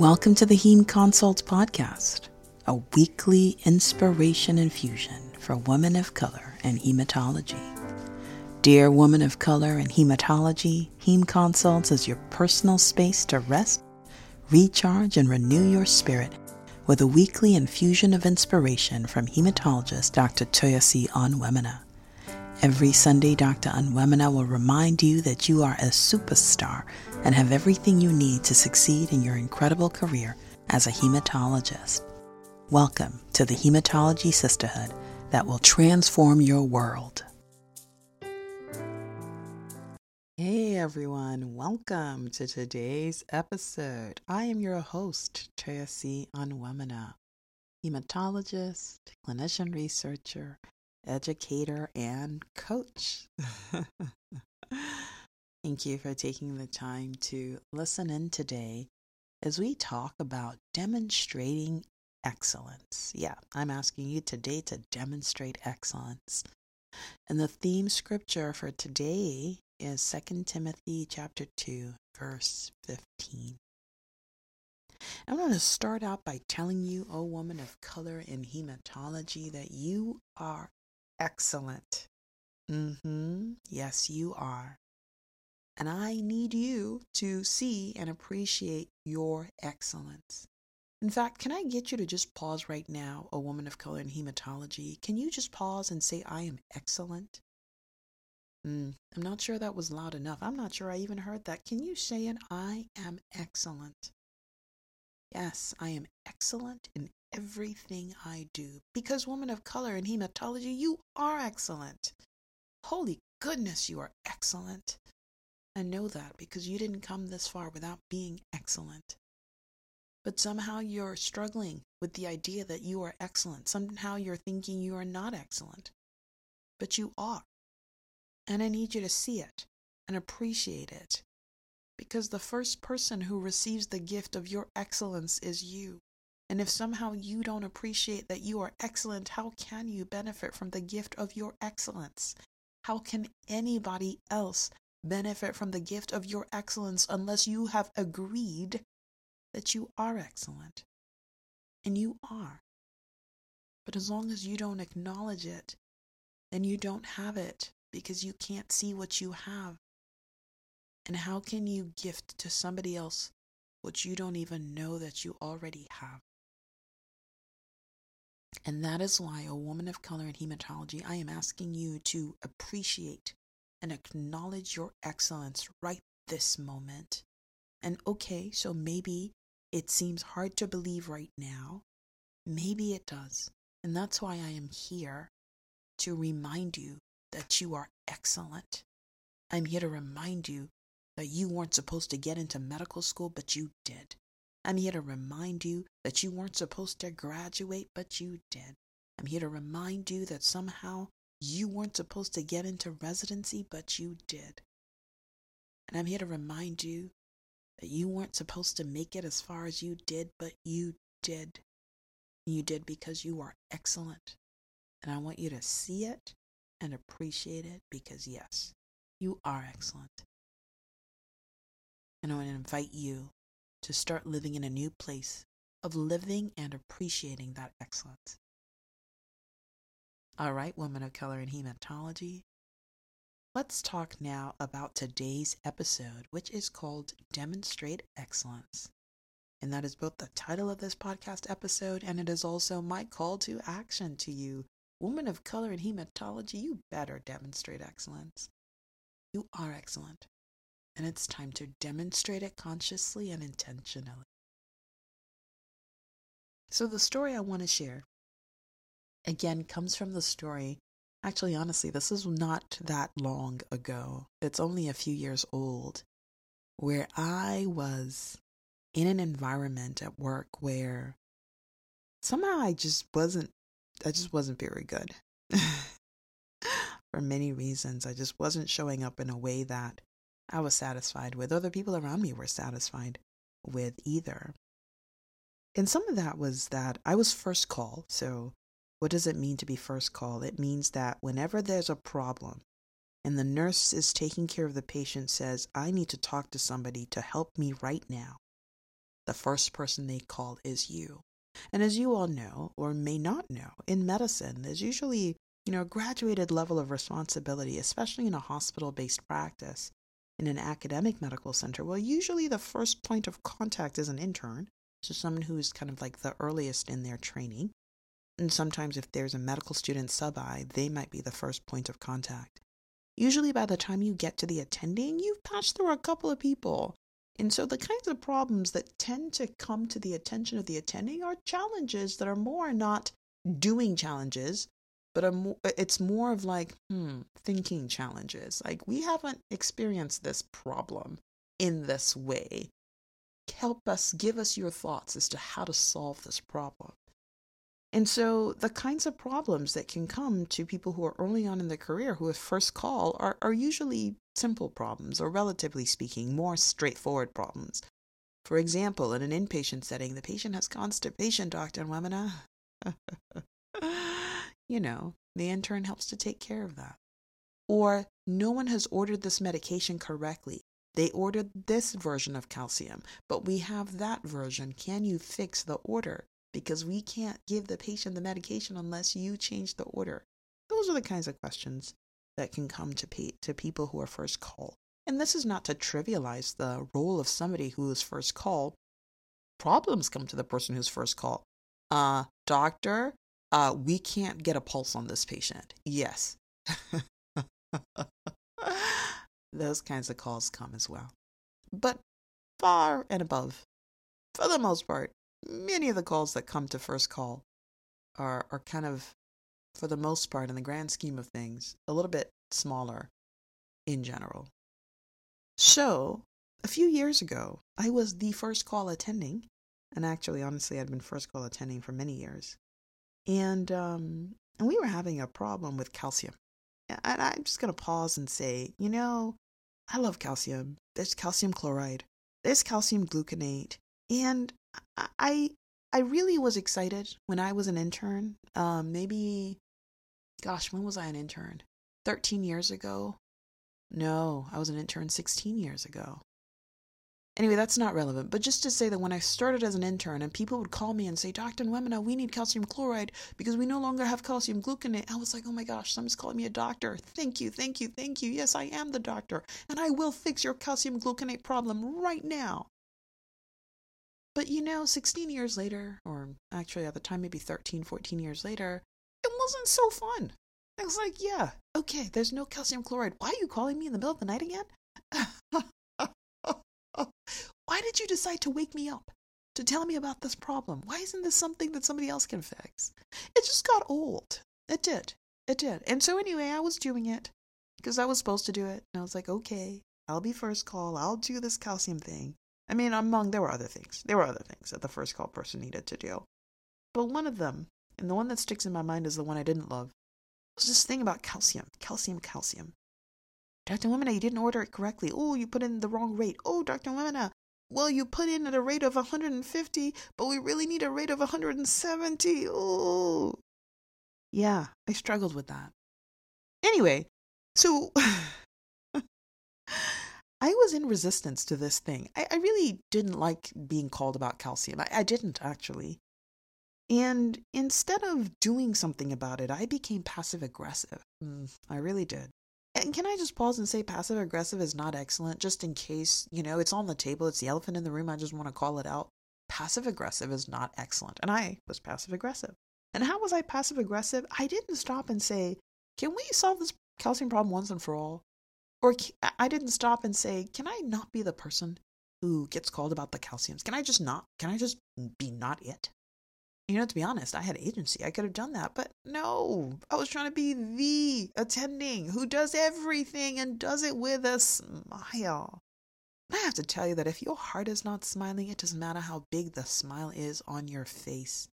Welcome to the Heme Consults Podcast, a weekly inspiration infusion for women of color and hematology. Dear woman of color and hematology, Heme Consults is your personal space to rest, recharge, and renew your spirit with a weekly infusion of inspiration from hematologist Dr. Toyosi Onwuemene. Every Sunday, Dr. Onwuemene will remind you that you are a superstar and have everything you need to succeed in your incredible career as a hematologist. Welcome to the Hematology Sisterhood that will transform your world. Hey everyone, welcome to today's episode. I am your host, Toyosi Onwuemene, hematologist, clinician researcher, educator, and coach. Thank you for taking the time to listen in today as we talk about demonstrating excellence. Yeah, I'm asking you today to demonstrate excellence. And the theme scripture for today is 2 Timothy chapter 2 verse 15. I'm going to start out by telling you, O oh woman of color in hematology, that you are excellent. Mm-hmm. Yes, you are. And I need you to see and appreciate your excellence. In fact, can I get you to just pause right now, a woman of color in hematology? Can you just pause and say, I am excellent? Mm, I'm not sure that was loud enough. I'm not sure I even heard that. Can you say it? I am excellent. Yes, I am excellent in everything I do. Because, woman of color in hematology, you are excellent. Holy goodness, you are excellent. I know that because you didn't come this far without being excellent. But somehow you're struggling with the idea that you are excellent. Somehow you're thinking you are not excellent. But you are. And I need you to see it and appreciate it. Because the first person who receives the gift of your excellence is you. And if somehow you don't appreciate that you are excellent, how can you benefit from the gift of your excellence? How can anybody else benefit from the gift of your excellence unless you have agreed that you are excellent? And you are. But as long as you don't acknowledge it, then you don't have it because you can't see what you have. And how can you gift to somebody else what you don't even know that you already have? And that is why, a woman of color in hematology, I am asking you to appreciate and acknowledge your excellence right this moment. And okay, so maybe it seems hard to believe right now. Maybe it does. And that's why I am here to remind you that you are excellent. I'm here to remind you that you weren't supposed to get into medical school, but you did. I'm here to remind you that you weren't supposed to graduate, but you did. I'm here to remind you that somehow you weren't supposed to get into residency, but you did. And I'm here to remind you that you weren't supposed to make it as far as you did, but you did. You did because you are excellent. And I want you to see it and appreciate it because, yes, you are excellent. And I want to invite you to start living in a new place of living and appreciating that excellence. All right, women of color in hematology, let's talk now about today's episode, which is called Demonstrate Excellence. And that is both the title of this podcast episode and it is also my call to action to you. Woman of color in hematology, you better demonstrate excellence. You are excellent and it's time to demonstrate it consciously and intentionally. So, the story I want to share again comes from the story. Actually, honestly, this is not that long ago. It's only a few years old, where I was in an environment at work where somehow I just wasn't, I just wasn't very good. For many reasons, I just wasn't showing up in a way that I was satisfied with, or the people around me were satisfied with either. And some of that was that I was first call. So, what does it mean to be first call? It means that whenever there's a problem and the nurse is taking care of the patient says, I need to talk to somebody to help me right now, the first person they call is you. And as you all know, or may not know, in medicine, there's usually, you know, a graduated level of responsibility, especially in a hospital based practice. In an academic medical center, well, usually the first point of contact is an intern, so someone who is kind of like the earliest in their training. And sometimes, if there's a medical student sub I, they might be the first point of contact. Usually, by the time you get to the attending, you've passed through a couple of people. And so, the kinds of problems that tend to come to the attention of the attending are challenges that are more not doing challenges, but it's more of like, hmm, thinking challenges. Like, we haven't experienced this problem in this way. Help us, give us your thoughts as to how to solve this problem. And so the kinds of problems that can come to people who are early on in their career who have first call are, are usually simple problems, or relatively speaking, more straightforward problems. For example, in an inpatient setting, the patient has constipation, Dr. Onwuemene. you know, the intern helps to take care of that. Or no one has ordered this medication correctly. They ordered this version of calcium, but we have that version. Can you fix the order? because we can't give the patient the medication unless you change the order. Those are the kinds of questions that can come to, pe- to people who are first call. And this is not to trivialize the role of somebody who is first call. Problems come to the person who's first call. Uh, doctor, uh, we can't get a pulse on this patient. Yes. Those kinds of calls come as well. But far and above, for the most part, many of the calls that come to first call are are kind of for the most part in the grand scheme of things a little bit smaller in general so a few years ago i was the first call attending and actually honestly i'd been first call attending for many years and um and we were having a problem with calcium and i'm just to pause and say you know i love calcium there's calcium chloride there's calcium gluconate and I I really was excited when I was an intern. Um, maybe, gosh, when was I an intern? 13 years ago? No, I was an intern 16 years ago. Anyway, that's not relevant, but just to say that when I started as an intern and people would call me and say, Dr. Onwuemene, we need calcium chloride because we no longer have calcium gluconate, I was like, oh my gosh, someone's calling me a doctor. Thank you, thank you, thank you. Yes, I am the doctor, and I will fix your calcium gluconate problem right now. But you know, 16 years later, or actually at the time, maybe 13, 14 years later, it wasn't so fun. I was like, yeah, okay, there's no calcium chloride. Why are you calling me in the middle of the night again? Why did you decide to wake me up to tell me about this problem? Why isn't this something that somebody else can fix? It just got old. It did. It did. And so, anyway, I was doing it because I was supposed to do it. And I was like, okay, I'll be first call. I'll do this calcium thing. I mean, among there were other things. There were other things that the first call person needed to do. But one of them, and the one that sticks in my mind is the one I didn't love, was this thing about calcium. Calcium, calcium. Dr. Onwuemene, you didn't order it correctly. Oh, you put in the wrong rate. Oh, Dr. Onwuemene, well, you put in at a rate of 150, but we really need a rate of 170. Oh. Yeah, I struggled with that. Anyway, so I was in resistance to this thing. I, I really didn't like being called about calcium. I, I didn't actually. And instead of doing something about it, I became passive aggressive. Mm, I really did. And can I just pause and say passive aggressive is not excellent, just in case, you know, it's on the table, it's the elephant in the room, I just want to call it out. Passive aggressive is not excellent. And I was passive aggressive. And how was I passive aggressive? I didn't stop and say, can we solve this calcium problem once and for all? Or I didn't stop and say, can I not be the person who gets called about the calciums? Can I just not? Can I just be not it? You know, to be honest, I had agency. I could have done that, but no. I was trying to be the attending who does everything and does it with a smile. I have to tell you that if your heart is not smiling, it doesn't matter how big the smile is on your face.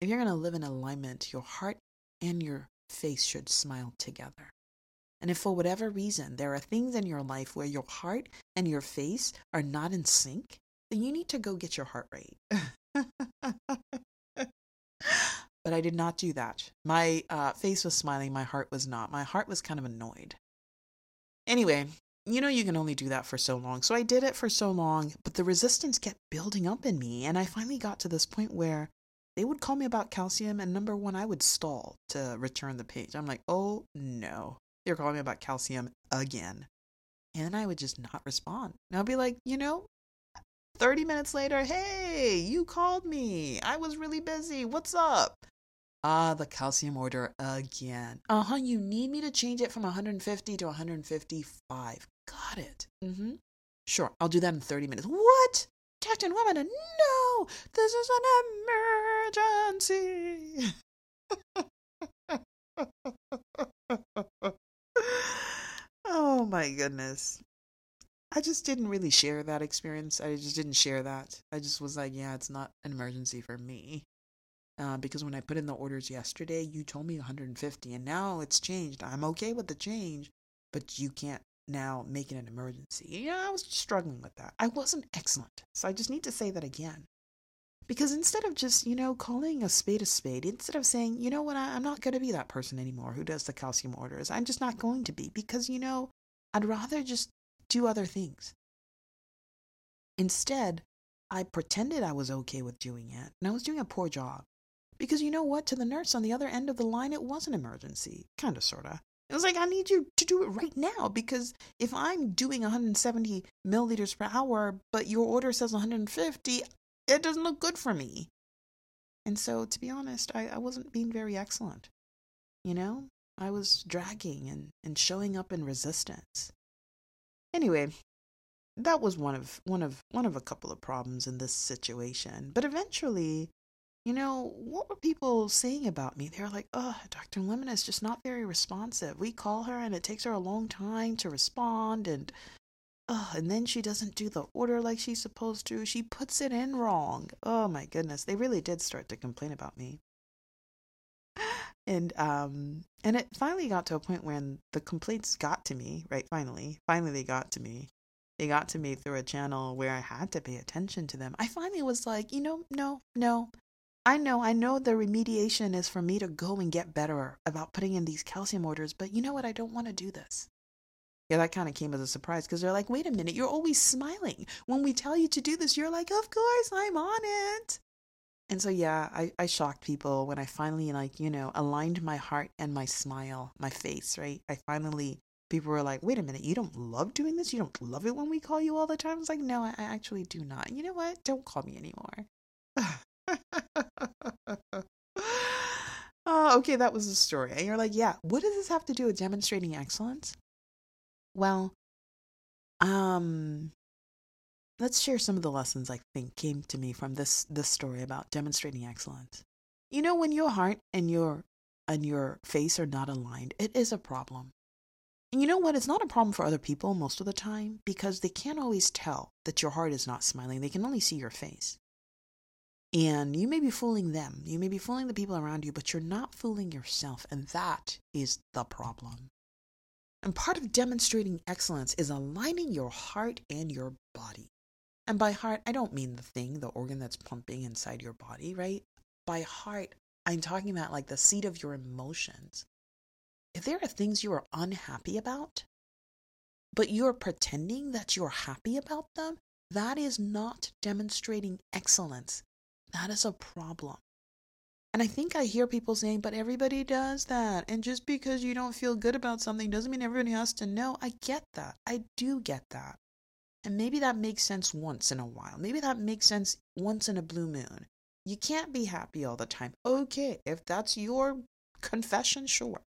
If you're going to live in alignment, your heart and your face should smile together. And if for whatever reason there are things in your life where your heart and your face are not in sync, then you need to go get your heart rate. but I did not do that. My uh, face was smiling, my heart was not. My heart was kind of annoyed. Anyway, you know, you can only do that for so long. So I did it for so long, but the resistance kept building up in me. And I finally got to this point where they would call me about calcium, and number one, I would stall to return the page. I'm like, oh no, you're calling me about calcium again. And I would just not respond. And I'd be like, you know, 30 minutes later, hey, you called me. I was really busy. What's up? Ah, the calcium order again. Uh huh, you need me to change it from 150 to 155. Got it. Mm hmm. Sure, I'll do that in 30 minutes. What? Captain Woman, no! This is an emergency! oh my goodness. I just didn't really share that experience. I just didn't share that. I just was like, yeah, it's not an emergency for me. Uh, because when I put in the orders yesterday, you told me 150, and now it's changed. I'm okay with the change, but you can't now make it an emergency. Yeah, I was struggling with that. I wasn't excellent. So I just need to say that again. Because instead of just, you know, calling a spade a spade, instead of saying, you know what, I, I'm not going to be that person anymore who does the calcium orders, I'm just not going to be because, you know, I'd rather just do other things. Instead, I pretended I was okay with doing it, and I was doing a poor job. Because you know what? To the nurse on the other end of the line, it was an emergency. Kind of, sort of. It was like, I need you to do it right now because if I'm doing 170 milliliters per hour, but your order says 150, it doesn't look good for me. And so, to be honest, I, I wasn't being very excellent. You know, I was dragging and, and showing up in resistance. Anyway, that was one of one of one of a couple of problems in this situation. But eventually, you know, what were people saying about me? They were like, oh, Dr. Lemon is just not very responsive. We call her and it takes her a long time to respond and oh, and then she doesn't do the order like she's supposed to. She puts it in wrong. Oh my goodness. They really did start to complain about me. And um and it finally got to a point when the complaints got to me, right? Finally. Finally they got to me. They got to me through a channel where I had to pay attention to them. I finally was like, you know, no, no, I know, I know the remediation is for me to go and get better about putting in these calcium orders, but you know what? I don't want to do this. Yeah, that kind of came as a surprise because they're like, wait a minute, you're always smiling. When we tell you to do this, you're like, of course, I'm on it. And so, yeah, I, I shocked people when I finally, like, you know, aligned my heart and my smile, my face, right? I finally, people were like, wait a minute, you don't love doing this? You don't love it when we call you all the time? I was like, no, I actually do not. You know what? Don't call me anymore. oh, okay, that was the story. And you're like, yeah, what does this have to do with demonstrating excellence? Well, um, let's share some of the lessons I think came to me from this this story about demonstrating excellence. You know, when your heart and your and your face are not aligned, it is a problem. And you know what? It's not a problem for other people most of the time because they can't always tell that your heart is not smiling. They can only see your face. And you may be fooling them, you may be fooling the people around you, but you're not fooling yourself. And that is the problem. And part of demonstrating excellence is aligning your heart and your body. And by heart, I don't mean the thing, the organ that's pumping inside your body, right? By heart, I'm talking about like the seat of your emotions. If there are things you are unhappy about, but you're pretending that you're happy about them, that is not demonstrating excellence. That is a problem. And I think I hear people saying, but everybody does that. And just because you don't feel good about something doesn't mean everybody has to know. I get that. I do get that. And maybe that makes sense once in a while. Maybe that makes sense once in a blue moon. You can't be happy all the time. Okay, if that's your confession, sure.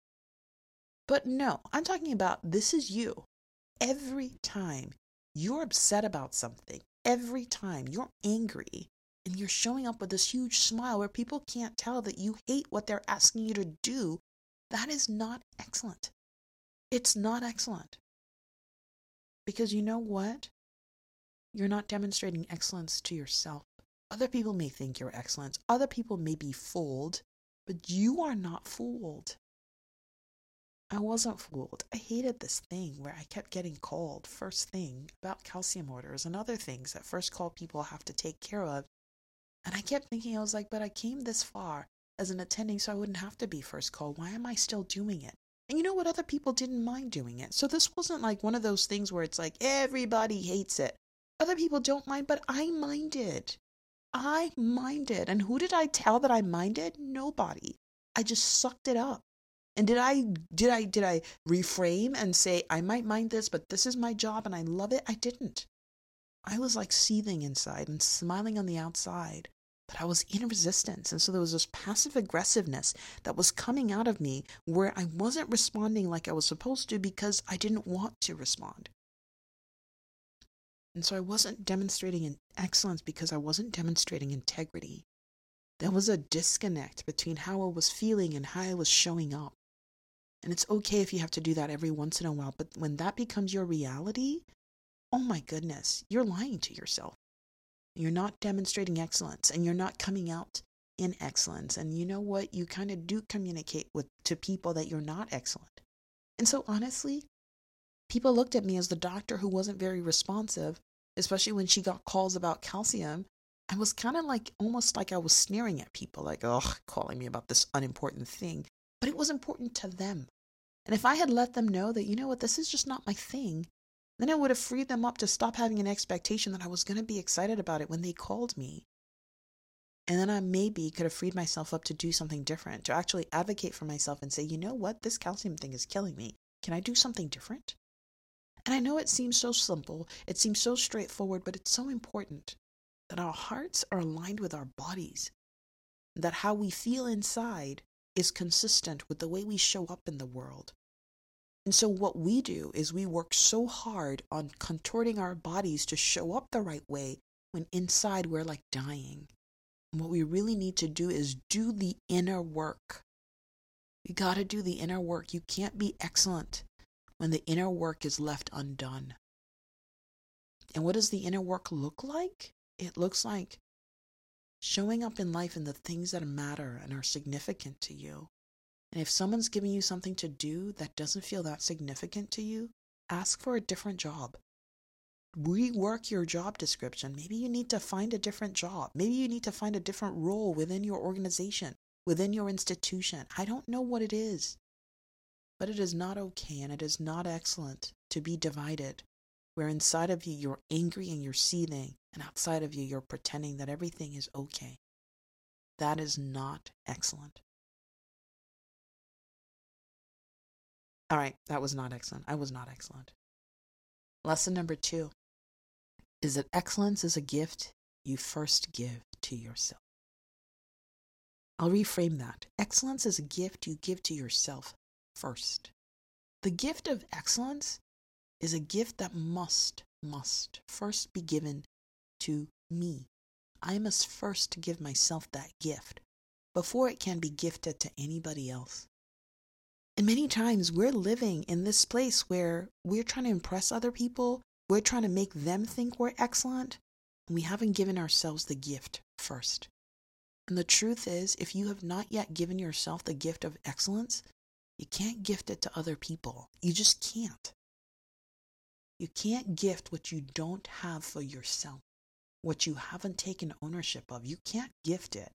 But no, I'm talking about this is you. Every time you're upset about something, every time you're angry, and you're showing up with this huge smile where people can't tell that you hate what they're asking you to do, that is not excellent. It's not excellent. Because you know what? You're not demonstrating excellence to yourself. Other people may think you're excellent, other people may be fooled, but you are not fooled. I wasn't fooled. I hated this thing where I kept getting called first thing about calcium orders and other things that first call people have to take care of and I kept thinking, I was like, but I came this far as an attending so I wouldn't have to be first call. Why am I still doing it? And you know what? Other people didn't mind doing it. So this wasn't like one of those things where it's like everybody hates it. Other people don't mind, but I minded. I minded. And who did I tell that I minded? Nobody. I just sucked it up. And did I did I did I reframe and say I might mind this, but this is my job and I love it? I didn't. I was like seething inside and smiling on the outside, but I was in resistance. And so there was this passive aggressiveness that was coming out of me where I wasn't responding like I was supposed to because I didn't want to respond. And so I wasn't demonstrating excellence because I wasn't demonstrating integrity. There was a disconnect between how I was feeling and how I was showing up. And it's okay if you have to do that every once in a while, but when that becomes your reality, oh my goodness, you're lying to yourself. You're not demonstrating excellence and you're not coming out in excellence. And you know what? You kind of do communicate with to people that you're not excellent. And so honestly, people looked at me as the doctor who wasn't very responsive, especially when she got calls about calcium. I was kind of like almost like I was sneering at people, like, oh, calling me about this unimportant thing. But it was important to them. And if I had let them know that, you know what, this is just not my thing, then I would have freed them up to stop having an expectation that I was going to be excited about it when they called me. And then I maybe could have freed myself up to do something different, to actually advocate for myself and say, you know what, this calcium thing is killing me. Can I do something different? And I know it seems so simple, it seems so straightforward, but it's so important that our hearts are aligned with our bodies, that how we feel inside is consistent with the way we show up in the world. And so, what we do is we work so hard on contorting our bodies to show up the right way when inside we're like dying. And what we really need to do is do the inner work. You got to do the inner work. You can't be excellent when the inner work is left undone. And what does the inner work look like? It looks like showing up in life in the things that matter and are significant to you. And if someone's giving you something to do that doesn't feel that significant to you, ask for a different job. Rework your job description. Maybe you need to find a different job. Maybe you need to find a different role within your organization, within your institution. I don't know what it is. But it is not okay and it is not excellent to be divided, where inside of you you're angry and you're seething, and outside of you you're pretending that everything is okay. That is not excellent. All right, that was not excellent. I was not excellent. Lesson number two is that excellence is a gift you first give to yourself. I'll reframe that. Excellence is a gift you give to yourself first. The gift of excellence is a gift that must, must first be given to me. I must first give myself that gift before it can be gifted to anybody else. And many times we're living in this place where we're trying to impress other people, we're trying to make them think we're excellent, and we haven't given ourselves the gift first. And the truth is, if you have not yet given yourself the gift of excellence, you can't gift it to other people. You just can't. You can't gift what you don't have for yourself, what you haven't taken ownership of. You can't gift it.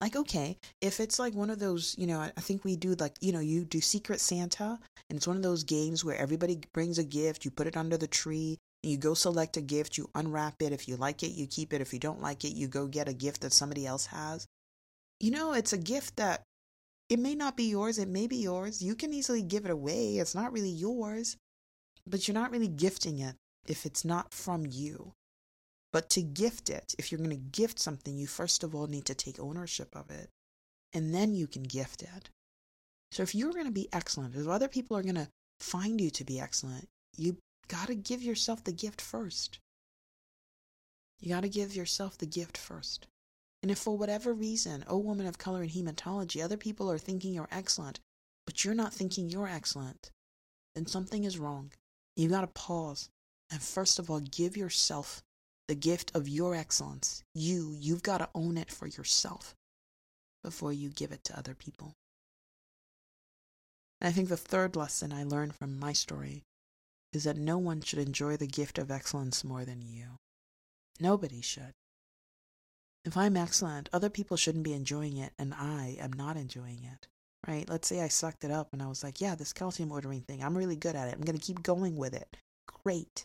Like, okay, if it's like one of those, you know, I think we do like, you know, you do Secret Santa, and it's one of those games where everybody brings a gift, you put it under the tree, you go select a gift, you unwrap it. If you like it, you keep it. If you don't like it, you go get a gift that somebody else has. You know, it's a gift that it may not be yours, it may be yours. You can easily give it away. It's not really yours, but you're not really gifting it if it's not from you. But to gift it, if you're going to gift something, you first of all need to take ownership of it, and then you can gift it. So if you're going to be excellent, if other people are going to find you to be excellent, you got to give yourself the gift first. You got to give yourself the gift first. And if for whatever reason, oh woman of color in hematology, other people are thinking you're excellent, but you're not thinking you're excellent, then something is wrong. You've got to pause and first of all give yourself the gift of your excellence. You, you've got to own it for yourself before you give it to other people. And I think the third lesson I learned from my story is that no one should enjoy the gift of excellence more than you. Nobody should. If I'm excellent, other people shouldn't be enjoying it, and I am not enjoying it. right? Let's say I sucked it up and I was like, yeah, this calcium ordering thing, I'm really good at it. I'm going to keep going with it. Great.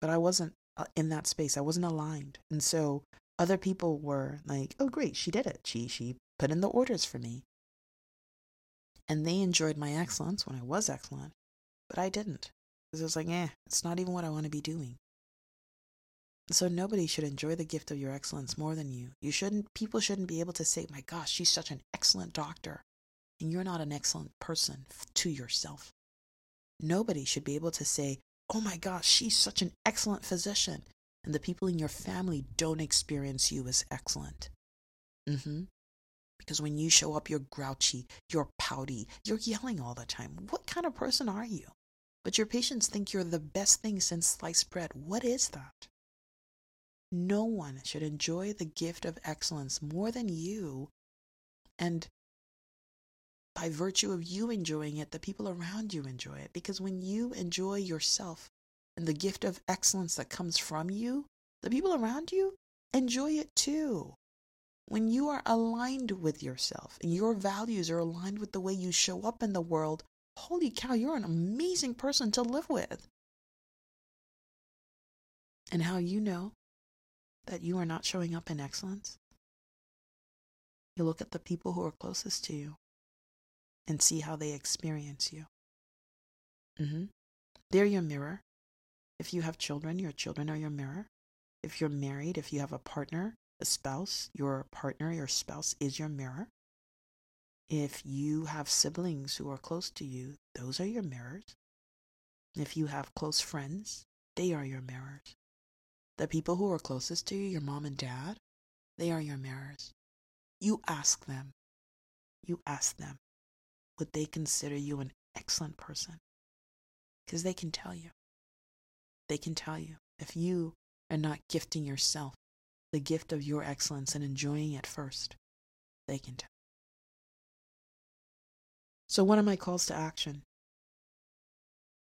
But I wasn't uh, in that space. I wasn't aligned. And so other people were like, "Oh great, she did it. She she put in the orders for me." And they enjoyed my excellence when I was excellent, but I didn't. Because it was like, "Eh, it's not even what I want to be doing." So nobody should enjoy the gift of your excellence more than you. You shouldn't people shouldn't be able to say, "My gosh, she's such an excellent doctor." And you're not an excellent person to yourself. Nobody should be able to say, "Oh my gosh, she's such an excellent physician." And the people in your family don't experience you as excellent. Mm-hmm. Because when you show up, you're grouchy, you're pouty, you're yelling all the time. What kind of person are you? But your patients think you're the best thing since sliced bread. What is that? No one should enjoy the gift of excellence more than you. And by virtue of you enjoying it, the people around you enjoy it. Because when you enjoy yourself and the gift of excellence that comes from you, the people around you enjoy it too. When you are aligned with yourself and your values are aligned with the way you show up in the world, holy cow, you're an amazing person to live with. And how you know that you are not showing up in excellence? You look at the people who are closest to you and see how they experience you. Mm-hmm. They're your mirror. If you have children, your children are your mirror. If you're married, if you have a partner, a spouse, your partner, your spouse is your mirror. If you have siblings who are close to you, those are your mirrors. If you have close friends, they are your mirrors. The people who are closest to you, your mom and dad, they are your mirrors. You ask them, you ask them, would they consider you an excellent person? Because they can tell you. They can tell you if you are not gifting yourself the gift of your excellence and enjoying it first. They can tell. So, what are my calls to action?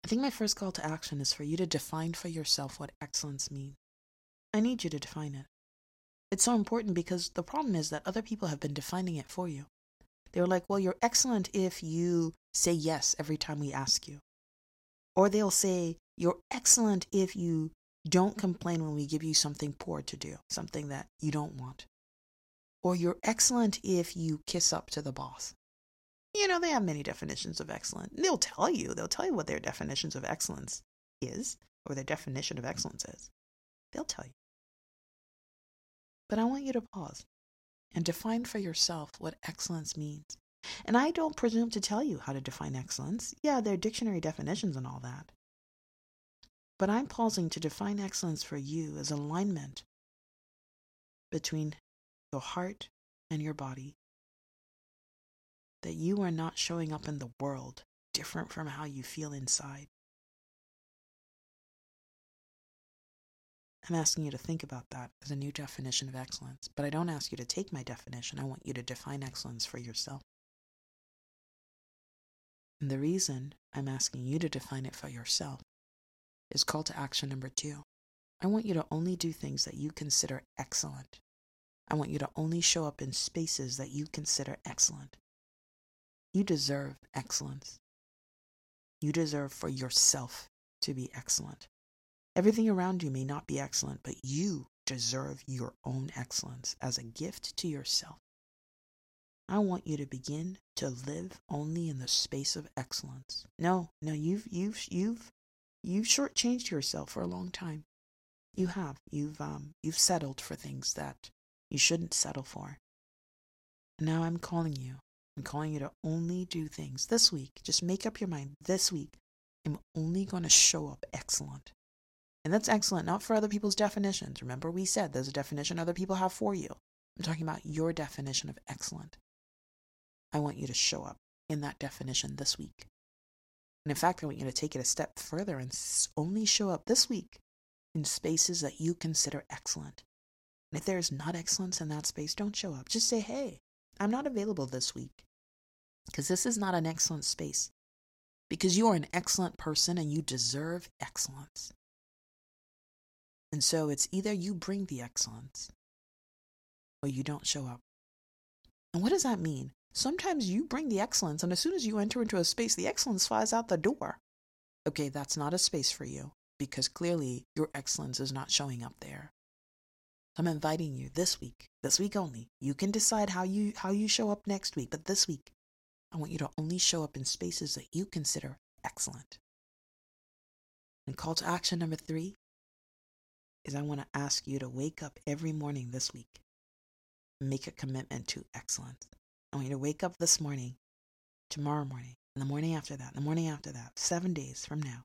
I think my first call to action is for you to define for yourself what excellence means. I need you to define it. It's so important because the problem is that other people have been defining it for you. They're like, well, you're excellent if you say yes every time we ask you. Or they'll say, you're excellent if you don't complain when we give you something poor to do, something that you don't want. Or you're excellent if you kiss up to the boss. You know, they have many definitions of excellent. They'll tell you, they'll tell you what their definitions of excellence is, or their definition of excellence is. They'll tell you. But I want you to pause and define for yourself what excellence means. And I don't presume to tell you how to define excellence. Yeah, there are dictionary definitions and all that. But I'm pausing to define excellence for you as alignment between your heart and your body. That you are not showing up in the world different from how you feel inside. I'm asking you to think about that as a new definition of excellence, but I don't ask you to take my definition. I want you to define excellence for yourself. And the reason I'm asking you to define it for yourself is call to action number two. I want you to only do things that you consider excellent. I want you to only show up in spaces that you consider excellent. You deserve excellence. You deserve for yourself to be excellent. Everything around you may not be excellent, but you deserve your own excellence as a gift to yourself. I want you to begin to live only in the space of excellence. No, no, you've you've you've you've shortchanged yourself for a long time. You have. You've um you've settled for things that you shouldn't settle for. And now I'm calling you. I'm calling you to only do things this week. Just make up your mind this week. I'm only going to show up excellent. And that's excellent, not for other people's definitions. Remember, we said there's a definition other people have for you. I'm talking about your definition of excellent. I want you to show up in that definition this week. And in fact, I want you to take it a step further and only show up this week in spaces that you consider excellent. And if there is not excellence in that space, don't show up. Just say, hey, I'm not available this week because this is not an excellent space. Because you are an excellent person and you deserve excellence. And so it's either you bring the excellence or you don't show up. And what does that mean? Sometimes you bring the excellence, and as soon as you enter into a space, the excellence flies out the door. Okay, that's not a space for you because clearly your excellence is not showing up there. I'm inviting you this week, this week only. You can decide how you how you show up next week, but this week, I want you to only show up in spaces that you consider excellent. And call to action number 3 is I want to ask you to wake up every morning this week and make a commitment to excellence. I want you to wake up this morning, tomorrow morning, and the morning after that, the morning after that, 7 days from now.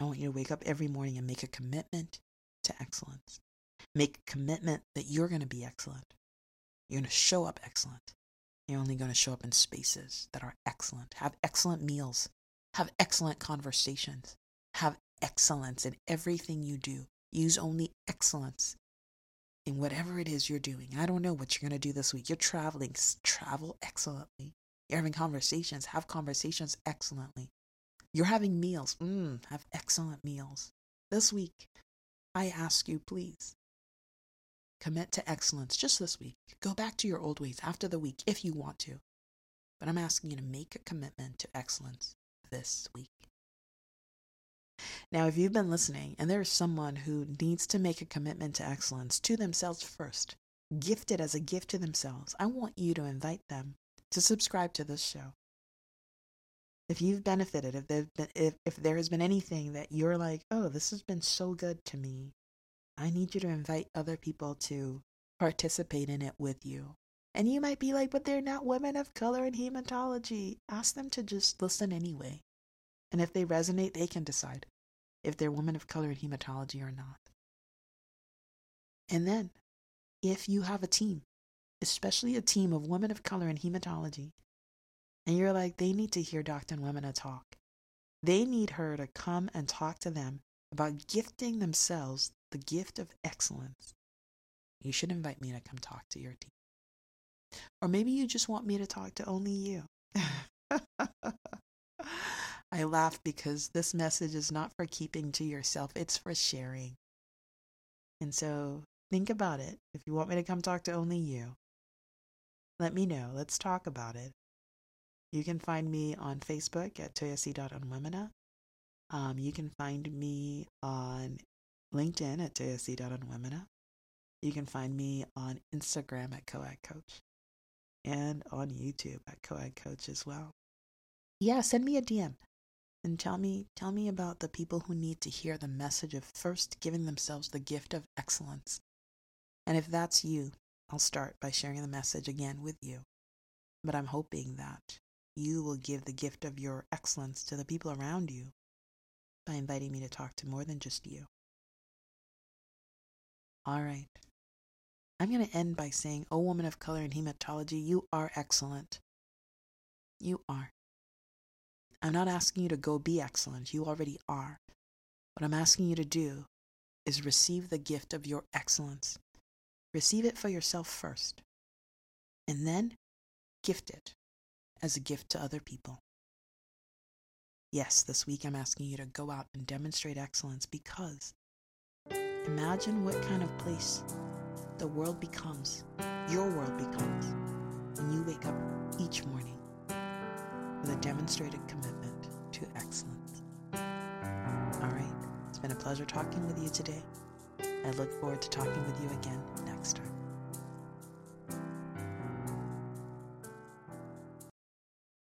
I want you to wake up every morning and make a commitment to excellence. Make a commitment that you're going to be excellent. You're going to show up excellent. You're only going to show up in spaces that are excellent. Have excellent meals. Have excellent conversations. Have excellence in everything you do. Use only excellence in whatever it is you're doing. I don't know what you're going to do this week. You're traveling, travel excellently. You're having conversations, have conversations excellently. You're having meals, mm, have excellent meals. This week, I ask you, please, commit to excellence just this week. Go back to your old ways after the week if you want to. But I'm asking you to make a commitment to excellence this week. Now, if you've been listening and there is someone who needs to make a commitment to excellence to themselves first, gifted as a gift to themselves, I want you to invite them to subscribe to this show. If you've benefited, if, been, if, if there has been anything that you're like, oh, this has been so good to me, I need you to invite other people to participate in it with you. And you might be like, but they're not women of color in hematology. Ask them to just listen anyway. And if they resonate, they can decide if they're women of color in hematology or not. And then, if you have a team, especially a team of women of color in hematology, and you're like, they need to hear Dr. Onwuemene talk. They need her to come and talk to them about gifting themselves the gift of excellence. You should invite me to come talk to your team. Or maybe you just want me to talk to only you. I laugh because this message is not for keeping to yourself, it's for sharing. And so think about it. If you want me to come talk to only you, let me know. Let's talk about it. You can find me on Facebook at toyosi.onwuemene. Um, you can find me on LinkedIn at toyosi.onwuemene. You can find me on Instagram at Coag Coach and on YouTube at Coag Coach as well. Yeah, send me a DM and tell me tell me about the people who need to hear the message of first giving themselves the gift of excellence. And if that's you, I'll start by sharing the message again with you. But I'm hoping that you will give the gift of your excellence to the people around you by inviting me to talk to more than just you. All right. I'm going to end by saying, Oh, woman of color in hematology, you are excellent. You are. I'm not asking you to go be excellent. You already are. What I'm asking you to do is receive the gift of your excellence. Receive it for yourself first, and then gift it as a gift to other people. Yes, this week I'm asking you to go out and demonstrate excellence because imagine what kind of place the world becomes, your world becomes, when you wake up each morning with a demonstrated commitment to excellence. All right, it's been a pleasure talking with you today. I look forward to talking with you again next time.